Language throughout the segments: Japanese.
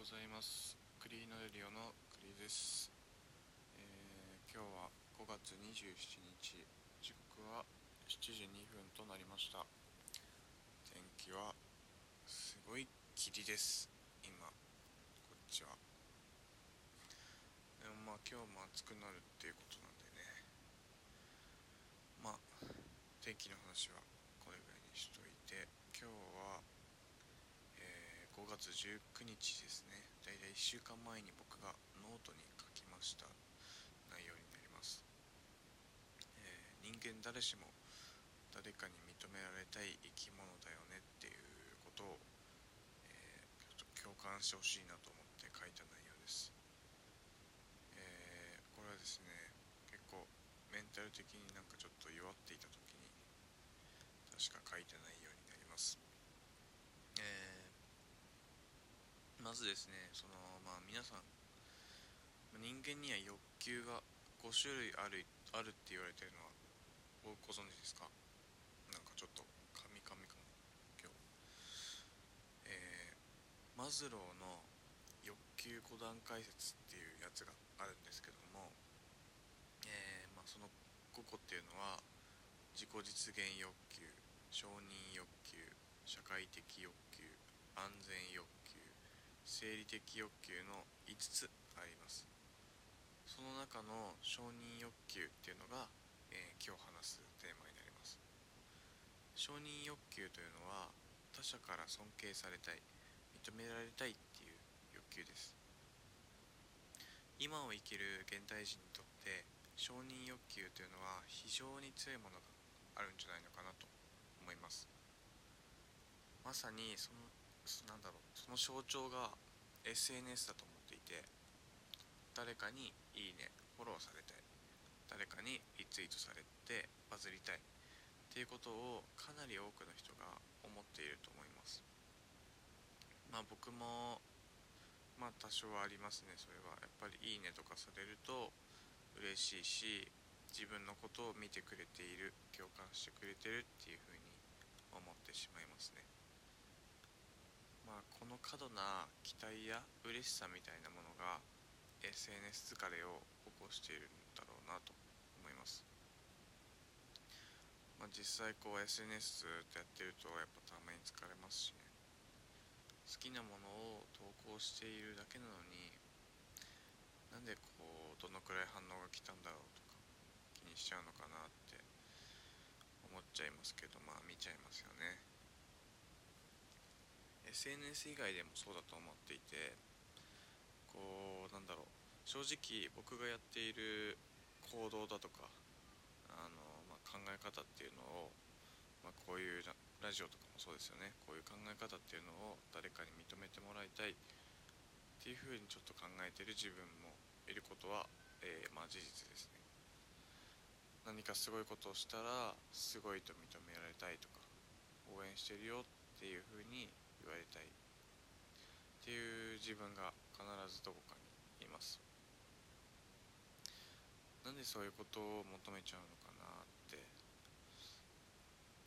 ございます。クリーナレディオのクリです、えー、今日は5月27日。時刻は7時2分となりました。天気はすごい霧です。今こっちは。でもまあ今日も暑くなるっていうことなんでね。まあ天気の話はこれぐらいにしといて今日は5月19日ですね。だいたい1週間前に僕がノートに書きました。内容になります、えー、人間誰しも誰かに認められたい生き物だよねっていうことを、えー、ちょっと共感してほしいなと思って書いた内容です、えー、これはですね結構メンタル的になんかちょっと弱っていた時に確か書いた内容になりますえーまずですねそのまあ皆さん人間には欲求が5種類あるあるって言われてるのはご存知ですか？なんかちょっとカミカミかも今日。えー、マズローの欲求5段階説っていうやつがあるんですけどもえー、まあ、その5個っていうのは自己実現欲求承認欲求社会的欲求安全欲求生理的欲求の5つあります。その中の承認欲求っていうのが、えー、今日話すテーマになります。承認欲求というのは他者から尊敬されたい認められたいっていう欲求です。今を生きる現代人にとって承認欲求というのは非常に強いものがあるんじゃないのかなと思います。まさにそのなんだろうその象徴が SNS だと思っていて誰かに「いいね」フォローされたい誰かにリツイートされてバズりたいっていうことをかなり多くの人が思っていると思います。まあ僕もまあ多少はありますね。それは。やっぱり「いいね」とかされると嬉しいし自分のことを見てくれている共感してくれてるっていうふうに思ってしまいますね。まあ、この過度な期待や嬉しさみたいなものが SNS 疲れを起こしているんだろうなと思います、まあ、実際こう SNS ずってやってるとやっぱたまに疲れますしね。好きなものを投稿しているだけなのになんでこうどのくらい反応が来たんだろうとか気にしちゃうのかなって思っちゃいますけどまあ見ちゃいますよね。SNS 以外でもそうだと思っていてこうなんだろう。正直僕がやっている行動だとかあの、まあ、考え方っていうのを、まあ、こういうラジオとかもそうですよね。こういう考え方っていうのを誰かに認めてもらいたい。っていうふうにちょっと考えてる自分もいることは、えー、まあ、事実ですね。何かすごいことをしたらすごいと認められたいとか応援してるよっていうふうに言われたい。っていう自分が必ずどこかにいます。なんでそういうことを求めちゃうのかなって。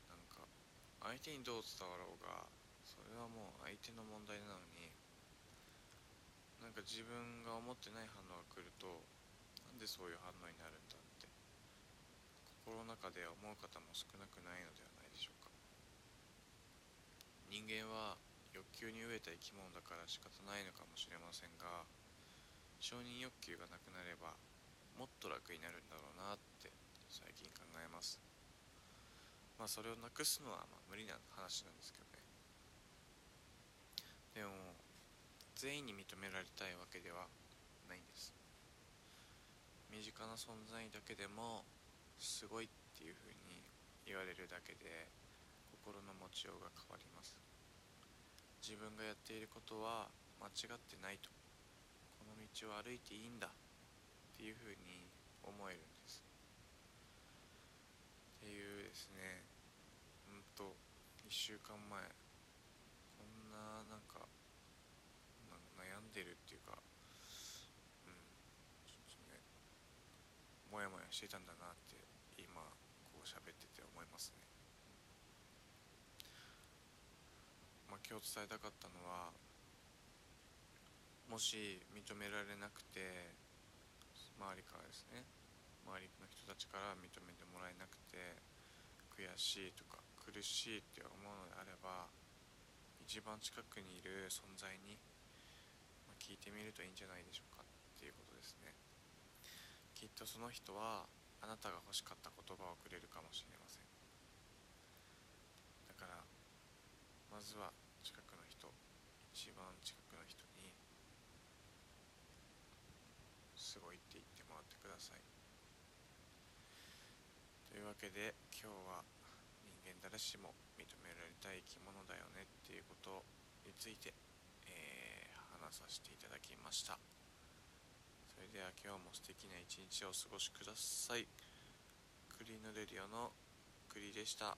なんか相手にどう伝わろうがそれはもう相手の問題なのになんか自分が思ってない反応が来るとなんでそういう反応になるんだって。心の中で思う方も少なくないのではないでしょうか。人間は欲求に飢えた生き物だから仕方ないのかもしれませんが承認欲求がなくなればもっと楽になるんだろうなって最近考えます。まあそれをなくすのはまあ無理な話なんですけどね。でも全員に認められたいわけではないんです。身近な存在だけでもすごいっていうふうに言われるだけで心の持ちようが変わります。自分がやっていることは間違ってないと。この道を歩いていいんだっていうふうに思えるんです。っていうですね。うんと1週間前。こんななんか悩んでるっていうかうんちょっとねもやもやしてたんだなって今こう喋ってて思いますねまあ、今日伝えたかったのはもし認められなくて周りからですね周りの人たちから認めてもらえなくて悔しいとか苦しいって思うのであれば一番近くにいる存在に、聞いてみるといいんじゃないでしょうかっていうことですね。きっとその人はあなたが欲しかった言葉をくれるかもしれません。だからまずは一番近くの人にすごいって言ってもらってください。というわけで今日は人間誰しも認められたい生き物だよねっていうことについて、えー、話させていただきました。それでは今日も素敵な一日をお過ごしください。クリーンレディオのクリでした。